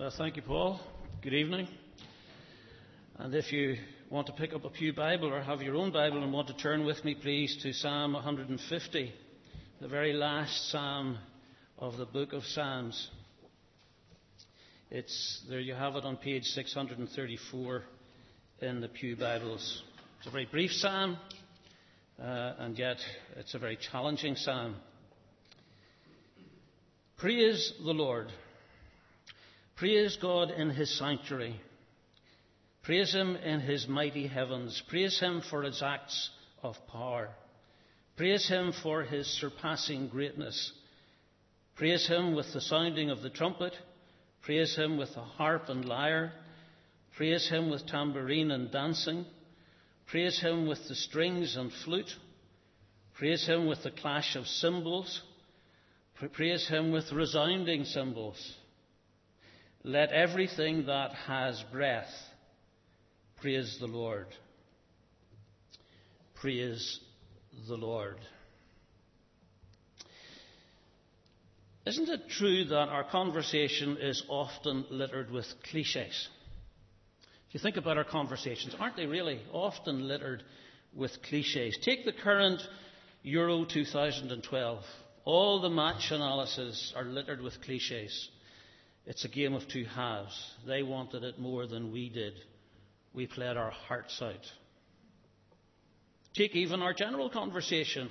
Well, thank you, Paul. Good evening. And if you want to pick up a Pew Bible or have your own Bible and want to turn with me, please, to Psalm 150, the very last psalm of the book of Psalms. It's, there you have it on page 634 in the Pew Bibles. It's a very brief psalm, uh, and yet it's a very challenging psalm. Praise the Lord. Praise God in his sanctuary. Praise him in his mighty heavens. Praise him for his acts of power. Praise him for his surpassing greatness. Praise him with the sounding of the trumpet. Praise him with the harp and lyre. Praise him with tambourine and dancing. Praise him with the strings and flute. Praise him with the clash of cymbals. Praise him with resounding cymbals. Let everything that has breath praise the Lord. Praise the Lord. Isn't it true that our conversation is often littered with cliches? If you think about our conversations, aren't they really often littered with cliches? Take the current Euro 2012. All the match analyses are littered with cliches. It's a game of two halves. They wanted it more than we did. We played our hearts out. Take even our general conversation.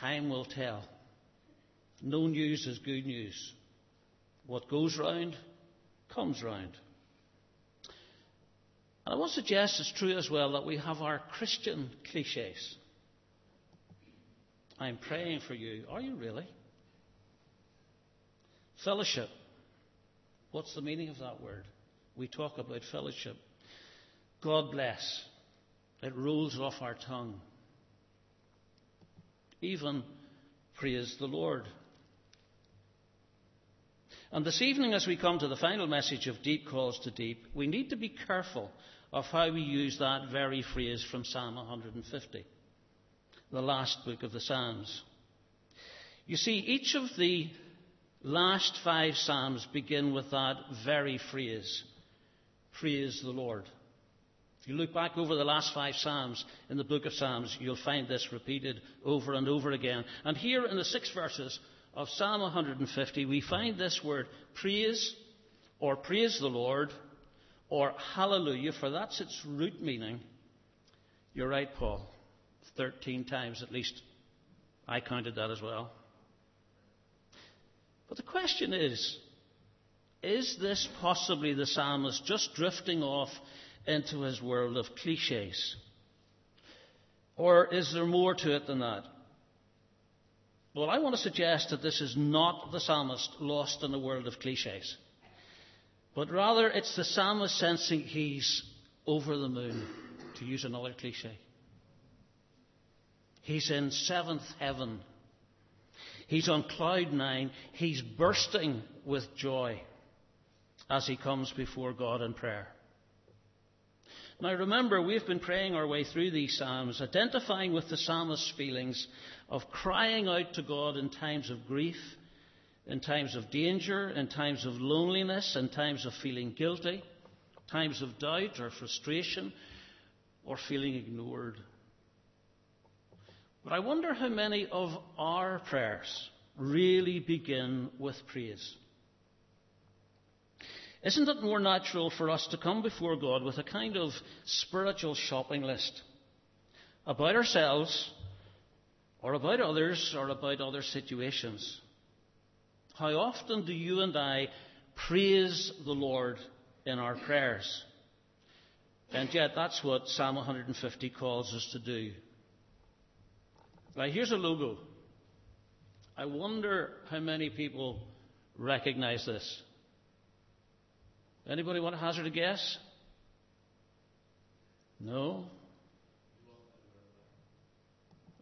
Time will tell. No news is good news. What goes round comes round. And I to suggest it's true as well that we have our Christian cliches. I'm praying for you. Are you really? Fellowship. What's the meaning of that word? We talk about fellowship. God bless. It rolls off our tongue. Even praise the Lord. And this evening, as we come to the final message of Deep Calls to Deep, we need to be careful of how we use that very phrase from Psalm 150, the last book of the Psalms. You see, each of the last five Psalms begin with that very phrase Praise the Lord. If you look back over the last five Psalms in the book of Psalms, you'll find this repeated over and over again. And here in the six verses of Psalm 150, we find this word praise, or praise the Lord, or hallelujah, for that's its root meaning. You're right, Paul. 13 times at least. I counted that as well. But the question is is this possibly the psalmist just drifting off into his world of cliches? Or is there more to it than that? Well, I want to suggest that this is not the psalmist lost in a world of cliches, but rather it's the psalmist sensing he's over the moon, to use another cliche. He's in seventh heaven He's on cloud nine. He's bursting with joy as he comes before God in prayer. Now remember, we've been praying our way through these Psalms, identifying with the psalmist's feelings of crying out to God in times of grief, in times of danger, in times of loneliness, in times of feeling guilty, times of doubt or frustration, or feeling ignored. But I wonder how many of our prayers really begin with praise. Isn't it more natural for us to come before God with a kind of spiritual shopping list about ourselves or about others or about other situations? How often do you and I praise the Lord in our prayers? And yet, that's what Psalm 150 calls us to do. Now, here's a logo. I wonder how many people recognize this. Anybody want to hazard a guess? No?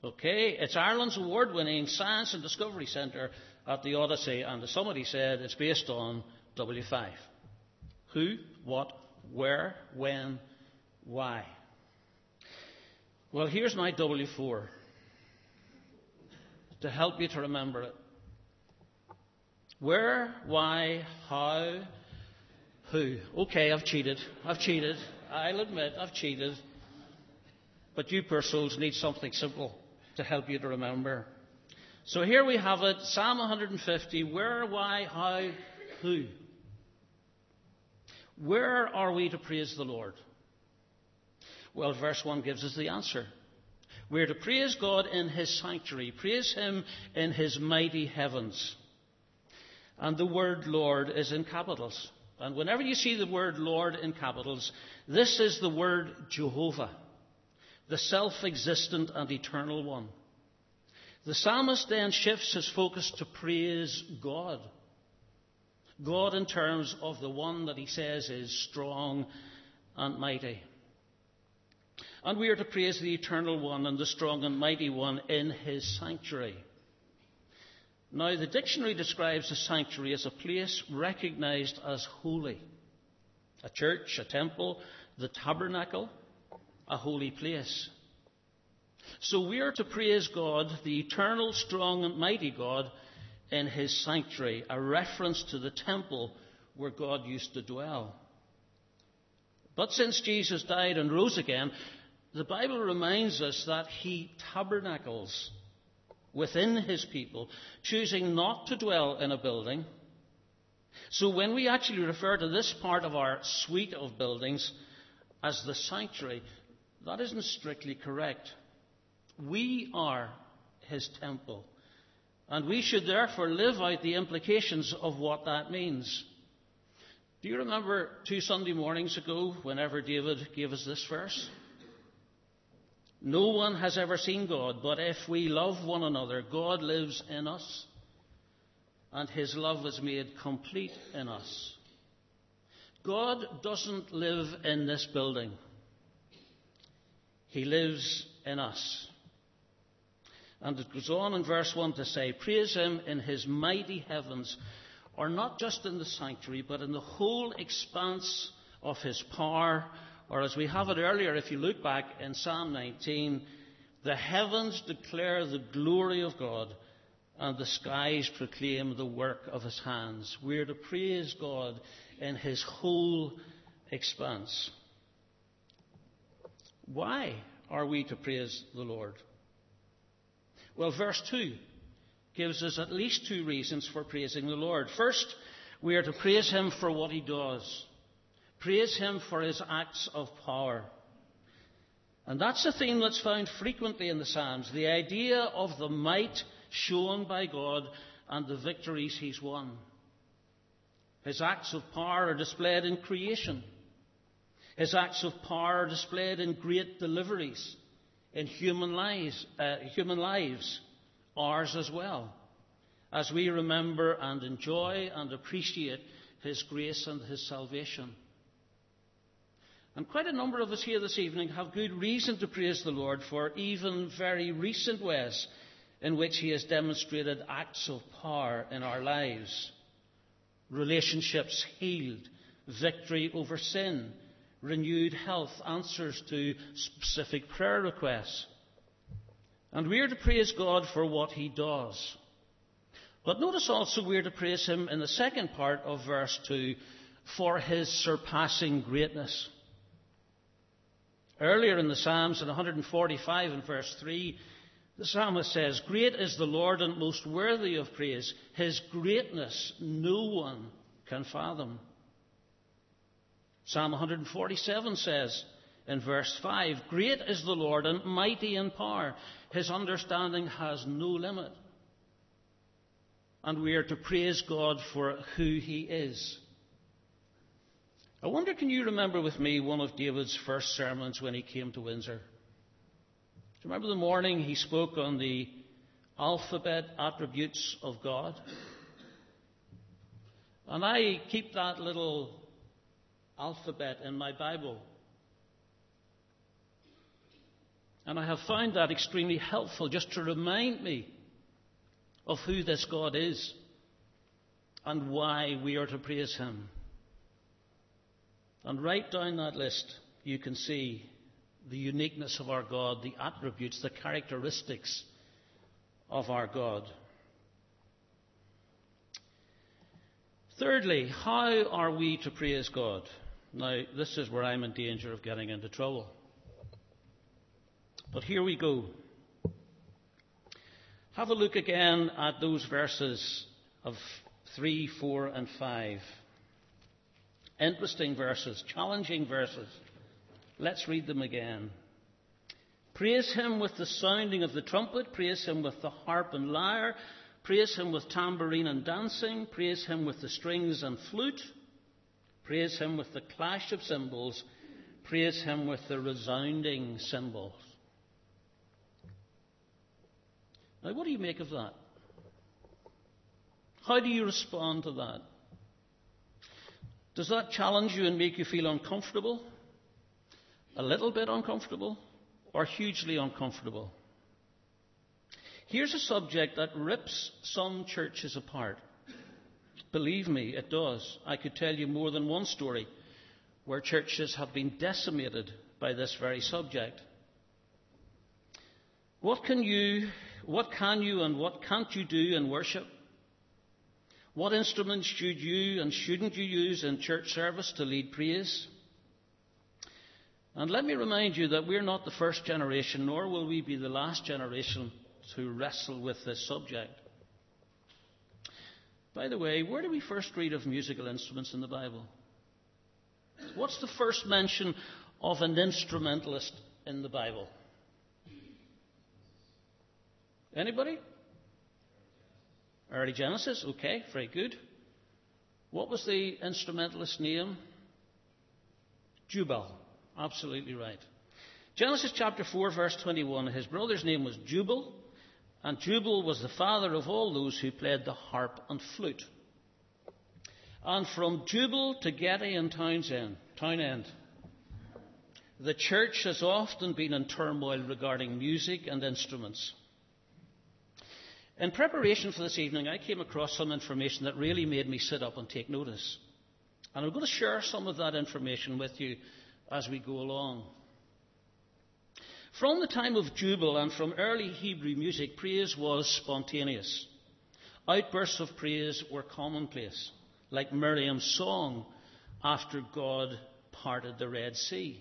Okay, it's Ireland's award winning Science and Discovery Centre at the Odyssey, and as somebody said, it's based on W5. Who, what, where, when, why. Well, here's my W4 to help you to remember it. Where, why, how, who. Okay, I've cheated. I've cheated. I'll admit I've cheated. But you poor souls need something simple to help you to remember. So here we have it Psalm 150 where, why, how, who. Where are we to praise the Lord? Well, verse 1 gives us the answer. We're to praise God in His sanctuary, praise Him in His mighty heavens. And the word Lord is in capitals. And whenever you see the word Lord in capitals, this is the word Jehovah, the self existent and eternal one. The psalmist then shifts his focus to praise God. God in terms of the one that he says is strong and mighty. And we are to praise the eternal one and the strong and mighty one in his sanctuary. Now, the dictionary describes a sanctuary as a place recognized as holy. A church, a temple, the tabernacle, a holy place. So we are to praise God, the eternal, strong, and mighty God, in his sanctuary, a reference to the temple where God used to dwell. But since Jesus died and rose again, the Bible reminds us that he tabernacles within his people, choosing not to dwell in a building. So when we actually refer to this part of our suite of buildings as the sanctuary, that isn't strictly correct. We are his temple. And we should therefore live out the implications of what that means. Do you remember two Sunday mornings ago, whenever David gave us this verse? No one has ever seen God, but if we love one another, God lives in us, and his love is made complete in us. God doesn't live in this building, he lives in us. And it goes on in verse 1 to say, Praise him in his mighty heavens, or not just in the sanctuary, but in the whole expanse of his power. Or as we have it earlier, if you look back in Psalm 19, the heavens declare the glory of God, and the skies proclaim the work of his hands. We're to praise God in his whole expanse. Why are we to praise the Lord? Well, verse 2 gives us at least two reasons for praising the Lord. First, we are to praise Him for what He does, praise Him for His acts of power. And that's a theme that's found frequently in the Psalms the idea of the might shown by God and the victories He's won. His acts of power are displayed in creation. His acts of power are displayed in great deliveries in human lives, uh, human lives, ours as well, as we remember and enjoy and appreciate His grace and His salvation. And quite a number of us here this evening have good reason to praise the Lord for even very recent ways in which He has demonstrated acts of power in our lives. Relationships healed, victory over sin, renewed health, answers to specific prayer requests. And we are to praise God for what He does. But notice also we are to praise Him in the second part of verse 2 for His surpassing greatness. Earlier in the Psalms, in 145 and verse 3, the psalmist says, Great is the Lord and most worthy of praise. His greatness no one can fathom. Psalm 147 says in verse 5 Great is the Lord and mighty in power. His understanding has no limit. And we are to praise God for who He is. I wonder, can you remember with me one of David's first sermons when he came to Windsor? Do you remember the morning he spoke on the alphabet attributes of God? And I keep that little alphabet in my Bible. And I have found that extremely helpful just to remind me of who this God is and why we are to praise Him. And right down that list, you can see the uniqueness of our God, the attributes, the characteristics of our God. Thirdly, how are we to praise God? Now, this is where I'm in danger of getting into trouble. But here we go. Have a look again at those verses of 3, 4, and 5. Interesting verses, challenging verses. Let's read them again. Praise him with the sounding of the trumpet, praise him with the harp and lyre, praise him with tambourine and dancing, praise him with the strings and flute, praise him with the clash of cymbals, praise him with the resounding cymbals. Now, what do you make of that? How do you respond to that? Does that challenge you and make you feel uncomfortable? A little bit uncomfortable? Or hugely uncomfortable? Here's a subject that rips some churches apart. Believe me, it does. I could tell you more than one story where churches have been decimated by this very subject. What can you what can you and what can't you do in worship? What instruments should you and shouldn't you use in church service to lead praise? And let me remind you that we're not the first generation, nor will we be the last generation to wrestle with this subject. By the way, where do we first read of musical instruments in the Bible? What's the first mention of an instrumentalist in the Bible? Anybody? Early Genesis, okay, very good. What was the instrumentalist name? Jubal. Absolutely right. Genesis chapter 4, verse 21. His brother's name was Jubal, and Jubal was the father of all those who played the harp and flute. And from Jubal to Getty and Townsend, Townend, the church has often been in turmoil regarding music and instruments. In preparation for this evening, I came across some information that really made me sit up and take notice. And I'm going to share some of that information with you as we go along. From the time of Jubal and from early Hebrew music, praise was spontaneous. Outbursts of praise were commonplace, like Miriam's song after God parted the Red Sea.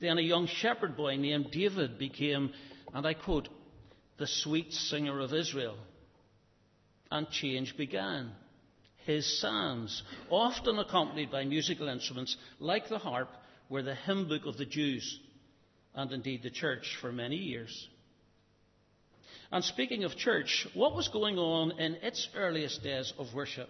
Then a young shepherd boy named David became, and I quote, the sweet singer of Israel. And change began. His psalms, often accompanied by musical instruments like the harp, were the hymn book of the Jews and indeed the church for many years. And speaking of church, what was going on in its earliest days of worship?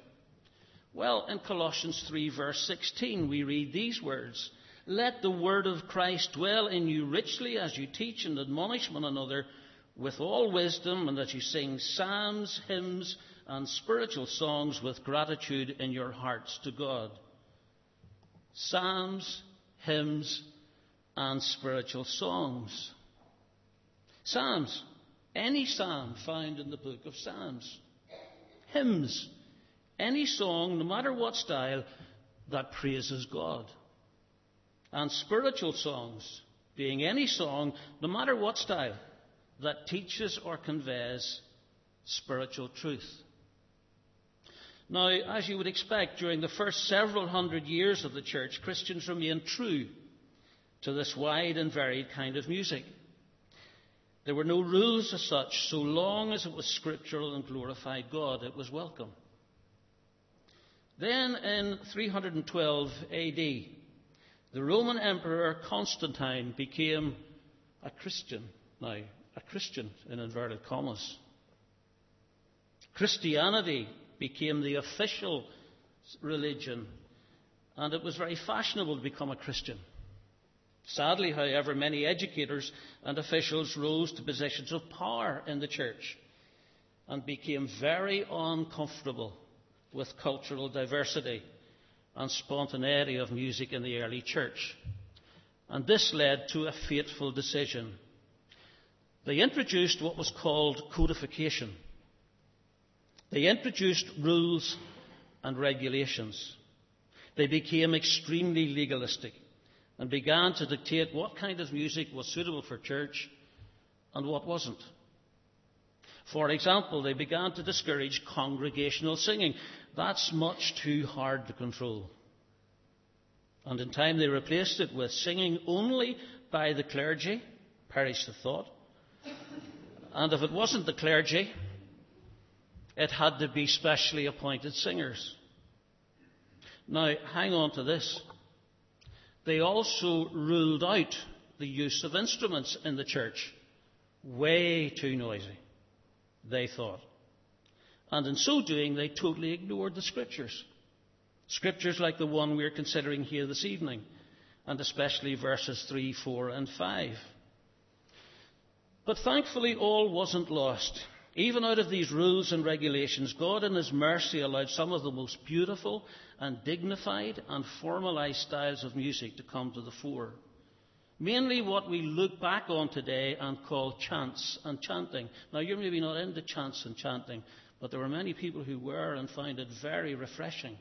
Well, in Colossians 3, verse 16, we read these words Let the word of Christ dwell in you richly as you teach and admonish one another with all wisdom, and that you sing psalms, hymns, and spiritual songs with gratitude in your hearts to God. Psalms, hymns, and spiritual songs. Psalms, any psalm found in the book of Psalms. Hymns, any song, no matter what style, that praises God. And spiritual songs, being any song, no matter what style, that teaches or conveys spiritual truth. Now, as you would expect, during the first several hundred years of the church, Christians remained true to this wide and varied kind of music. There were no rules as such, so long as it was scriptural and glorified God, it was welcome. Then in 312 AD, the Roman Emperor Constantine became a Christian. Now, a Christian, in inverted commas. Christianity became the official religion, and it was very fashionable to become a Christian. Sadly, however, many educators and officials rose to positions of power in the church and became very uncomfortable with cultural diversity and spontaneity of music in the early church. And this led to a fateful decision they introduced what was called codification. They introduced rules and regulations. They became extremely legalistic and began to dictate what kind of music was suitable for church and what wasn't. For example, they began to discourage congregational singing. that's much too hard to control. And in time they replaced it with singing only by the clergy, perish the thought. And if it wasn't the clergy, it had to be specially appointed singers. Now, hang on to this. They also ruled out the use of instruments in the church. Way too noisy, they thought. And in so doing, they totally ignored the scriptures. Scriptures like the one we're considering here this evening, and especially verses 3, 4, and 5. But thankfully, all wasn't lost. Even out of these rules and regulations, God in His mercy allowed some of the most beautiful and dignified and formalized styles of music to come to the fore. Mainly what we look back on today and call chants and chanting. Now, you're maybe not into chants and chanting, but there were many people who were and found it very refreshing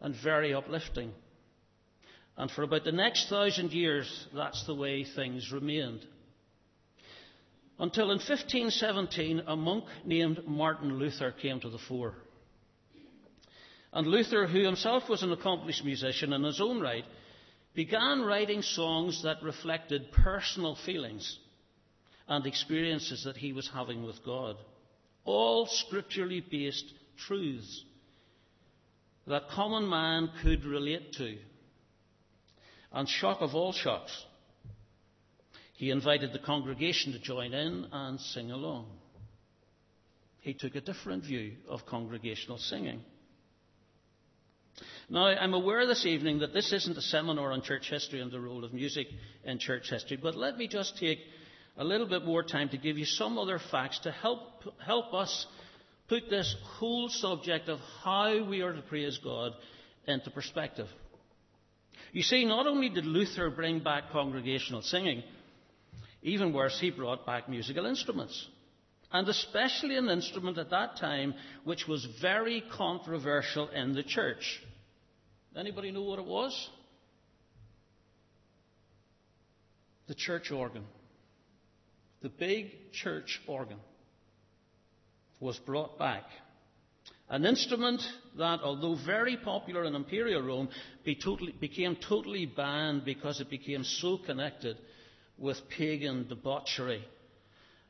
and very uplifting. And for about the next thousand years, that's the way things remained. Until in 1517, a monk named Martin Luther came to the fore. And Luther, who himself was an accomplished musician in his own right, began writing songs that reflected personal feelings and experiences that he was having with God. All scripturally based truths that common man could relate to. And shock of all shocks, he invited the congregation to join in and sing along. He took a different view of congregational singing. Now, I'm aware this evening that this isn't a seminar on church history and the role of music in church history, but let me just take a little bit more time to give you some other facts to help, help us put this whole subject of how we are to praise God into perspective. You see, not only did Luther bring back congregational singing, even worse, he brought back musical instruments. And especially an instrument at that time which was very controversial in the church. Anybody know what it was? The church organ. The big church organ was brought back. An instrument that, although very popular in Imperial Rome, be totally, became totally banned because it became so connected with pagan debauchery.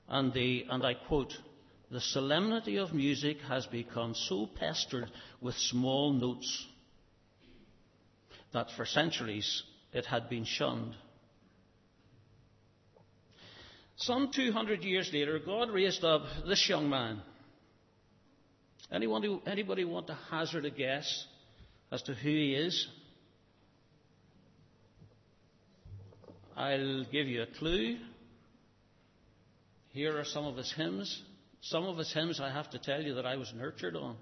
And, the, and I quote, the solemnity of music has become so pestered with small notes that for centuries it had been shunned. Some 200 years later, God raised up this young man. Anyone anybody want to hazard a guess as to who he is? I'll give you a clue. Here are some of his hymns. Some of his hymns, I have to tell you, that I was nurtured on.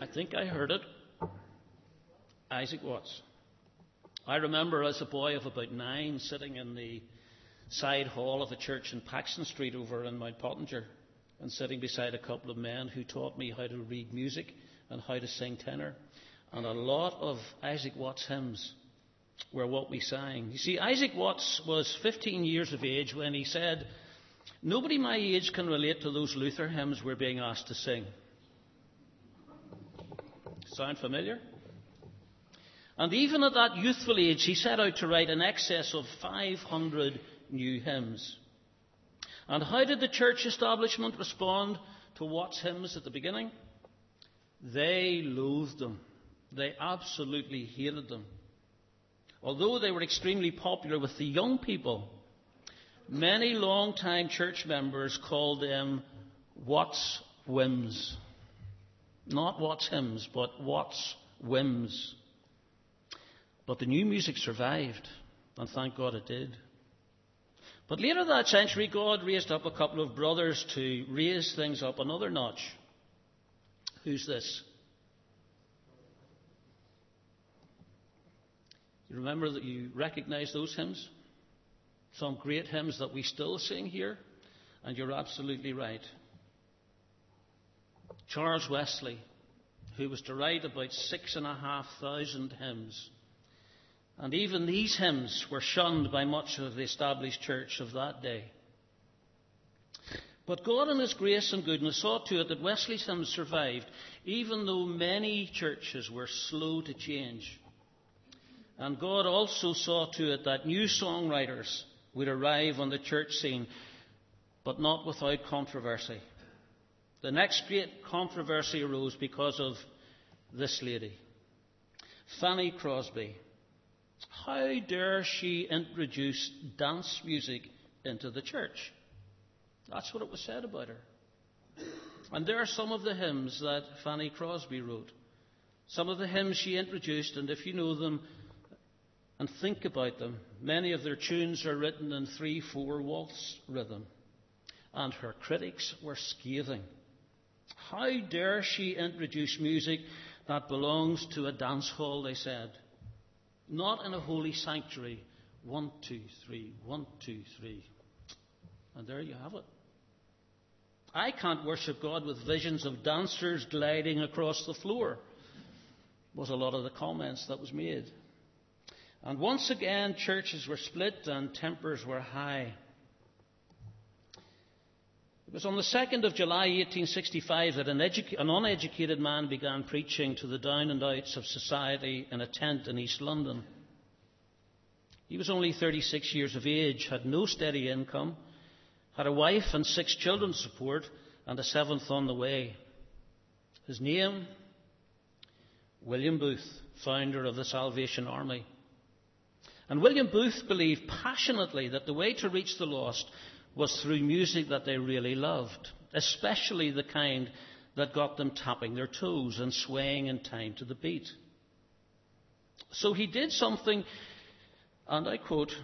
I think I heard it. Isaac Watts. I remember as a boy of about nine sitting in the side hall of a church in Paxton Street over in Mount Pottinger and sitting beside a couple of men who taught me how to read music and how to sing tenor. And a lot of Isaac Watts hymns were what we sang. You see, Isaac Watts was 15 years of age when he said, Nobody my age can relate to those Luther hymns we're being asked to sing. Sound familiar? And even at that youthful age, he set out to write in excess of 500 new hymns. And how did the church establishment respond to Watts' hymns at the beginning? They loathed them. They absolutely hated them. Although they were extremely popular with the young people, many long-time church members called them Watts whims. Not Watts hymns, but Watts whims. But the new music survived, and thank God it did. But later that century, God raised up a couple of brothers to raise things up another notch. Who's this? You remember that you recognize those hymns? Some great hymns that we still sing here, and you're absolutely right. Charles Wesley, who was to write about six and a half thousand hymns. And even these hymns were shunned by much of the established church of that day. But God, in His grace and goodness, saw to it that Wesley's hymns survived, even though many churches were slow to change. And God also saw to it that new songwriters would arrive on the church scene, but not without controversy. The next great controversy arose because of this lady, Fanny Crosby. How dare she introduce dance music into the church? That's what it was said about her. And there are some of the hymns that Fanny Crosby wrote. Some of the hymns she introduced, and if you know them and think about them, many of their tunes are written in 3 4 waltz rhythm. And her critics were scathing. How dare she introduce music that belongs to a dance hall, they said. Not in a holy sanctuary. One, two, three, one, two, three. And there you have it. I can't worship God with visions of dancers gliding across the floor, was a lot of the comments that was made. And once again, churches were split and tempers were high. It was on the 2nd of July 1865 that an, an, uneducated man began preaching to the down and outs of society in a tent in East London. He was only 36 years of age, had no steady income, had a wife and six children to support, and a seventh on the way. His name? William Booth, founder of the Salvation Army. And William Booth believed passionately that the way to reach the lost was through music that they really loved, especially the kind that got them tapping their toes and swaying in time to the beat. So he did something, and I quote,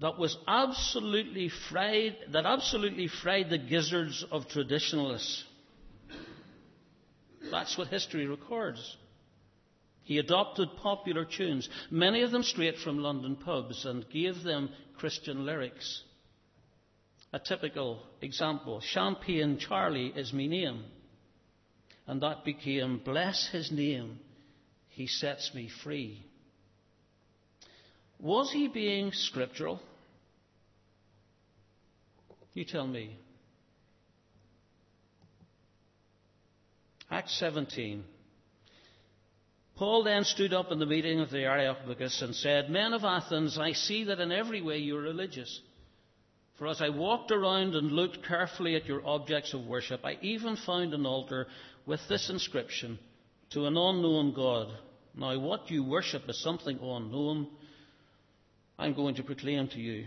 that was absolutely fried, that absolutely fried the gizzards of traditionalists. That's what history records. He adopted popular tunes, many of them straight from London pubs, and gave them Christian lyrics. A typical example Champagne Charlie is my name. And that became Bless his name, he sets me free. Was he being scriptural? You tell me. Acts 17. Paul then stood up in the meeting of the Areopagus and said, Men of Athens, I see that in every way you are religious. For as I walked around and looked carefully at your objects of worship, I even found an altar with this inscription To an unknown God. Now, what you worship is something unknown. I'm going to proclaim to you.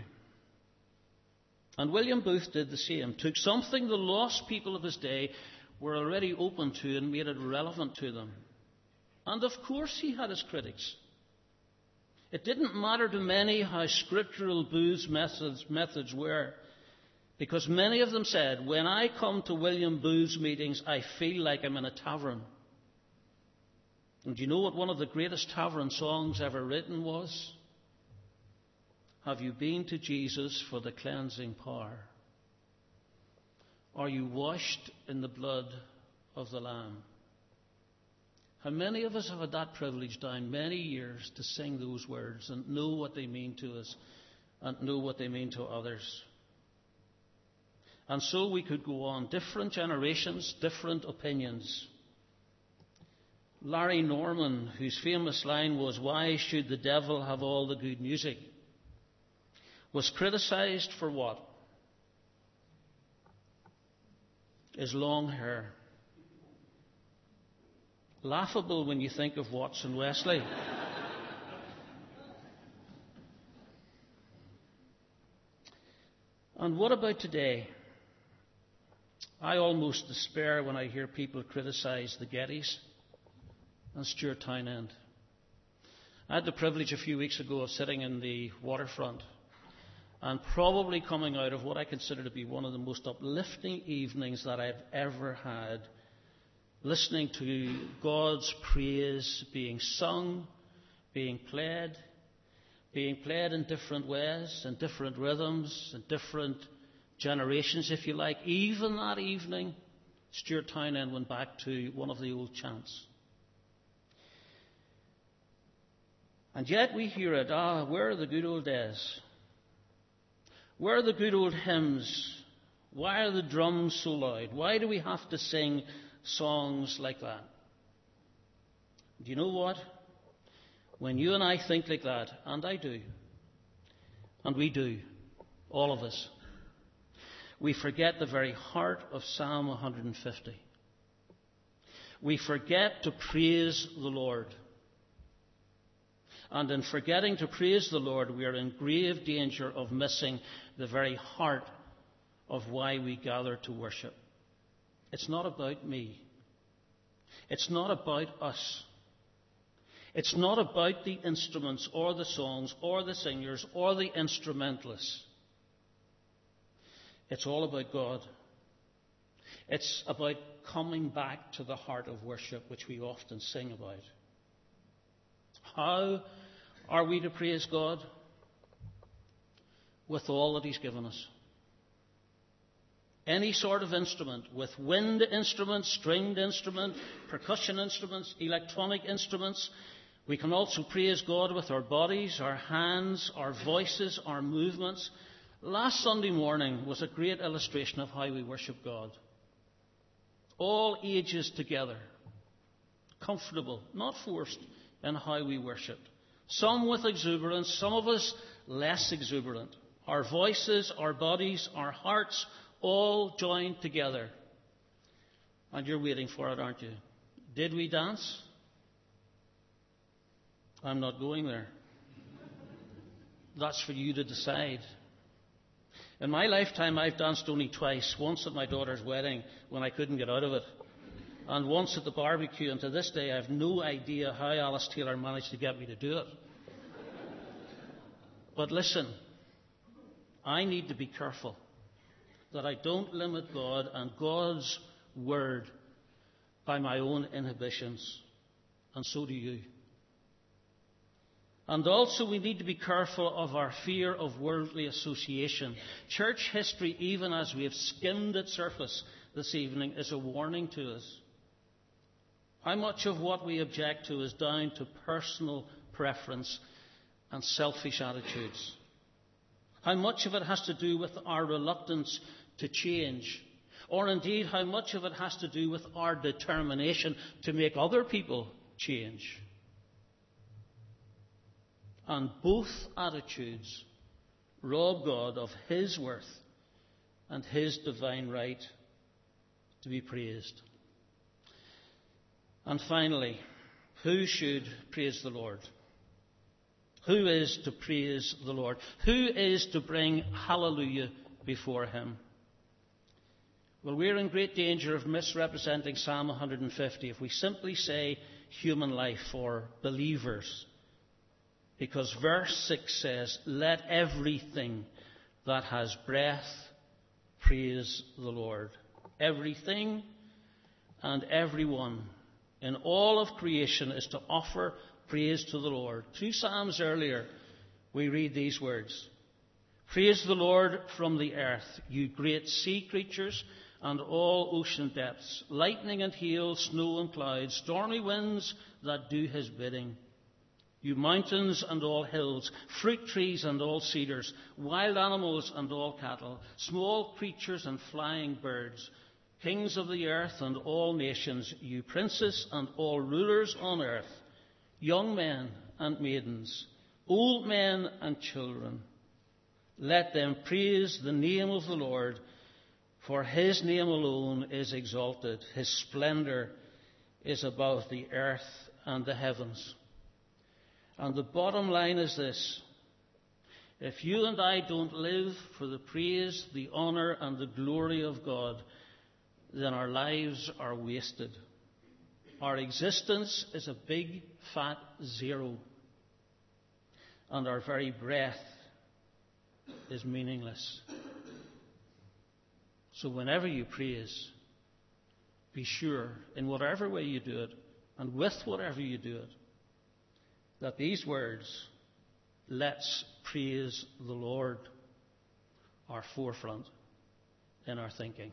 And William Booth did the same, took something the lost people of his day were already open to and made it relevant to them. And of course, he had his critics. It didn't matter to many how scriptural Booth's methods, methods were, because many of them said, When I come to William Booth's meetings, I feel like I'm in a tavern. And do you know what one of the greatest tavern songs ever written was? Have you been to Jesus for the cleansing power? Are you washed in the blood of the Lamb? How many of us have had that privilege down many years to sing those words and know what they mean to us and know what they mean to others? And so we could go on. Different generations, different opinions. Larry Norman, whose famous line was, Why should the devil have all the good music? was criticized for what? His long hair laughable when you think of Watts and Wesley. and what about today? I almost despair when I hear people criticise the Gettys and Stuart Townend. I had the privilege a few weeks ago of sitting in the waterfront and probably coming out of what I consider to be one of the most uplifting evenings that I've ever had listening to God's praise being sung, being played, being played in different ways, in different rhythms, in different generations, if you like. Even that evening, Stuart Townend went back to one of the old chants. And yet we hear it, ah, where are the good old days? Where are the good old hymns Why are the drums so loud? Why do we have to sing songs like that? Do you know what? When you and I think like that, and I do, and we do, all of us, we forget the very heart of Psalm 150. We forget to praise the Lord. And in forgetting to praise the Lord, we are in grave danger of missing the very heart of why we gather to worship. It's not about me. It's not about us. It's not about the instruments or the songs or the singers or the instrumentalists. It's all about God. It's about coming back to the heart of worship, which we often sing about. How are we to praise God? With all that He's given us. Any sort of instrument, with wind instruments, stringed instruments, percussion instruments, electronic instruments. We can also praise God with our bodies, our hands, our voices, our movements. Last Sunday morning was a great illustration of how we worship God. All ages together, comfortable, not forced in how we worship. Some with exuberance, some of us less exuberant. Our voices, our bodies, our hearts all joined together. And you're waiting for it, aren't you? Did we dance? I'm not going there. That's for you to decide. In my lifetime, I've danced only twice. Once at my daughter's wedding when I couldn't get out of it, and once at the barbecue. And to this day, I have no idea how Alice Taylor managed to get me to do it. But listen, I need to be careful that I don't limit God and God's word by my own inhibitions. And so do you. And also, we need to be careful of our fear of worldly association. Church history, even as we have skimmed its surface this evening, is a warning to us. How much of what we object to is down to personal preference and selfish attitudes? How much of it has to do with our reluctance to change? Or indeed, how much of it has to do with our determination to make other people change? And both attitudes rob God of His worth and His divine right to be praised. And finally, who should praise the Lord? Who is to praise the Lord? Who is to bring hallelujah before Him? Well, we're in great danger of misrepresenting Psalm 150 if we simply say human life for believers. Because verse 6 says, Let everything that has breath praise the Lord. Everything and everyone in all of creation is to offer praise to the Lord. Two Psalms earlier, we read these words Praise the Lord from the earth, you great sea creatures and all ocean depths, lightning and hail, snow and clouds, stormy winds that do his bidding. You mountains and all hills, fruit trees and all cedars, wild animals and all cattle, small creatures and flying birds, kings of the earth and all nations, you princes and all rulers on earth, young men and maidens, old men and children. Let them praise the name of the Lord for his name alone is exalted, his splendour is above the earth and the heavens. And the bottom line is this if you and I don't live for the praise, the honour, and the glory of God, then our lives are wasted. Our existence is a big fat zero. And our very breath is meaningless. So whenever you praise, be sure, in whatever way you do it, and with whatever you do it, that these words, let's praise the Lord, are forefront in our thinking.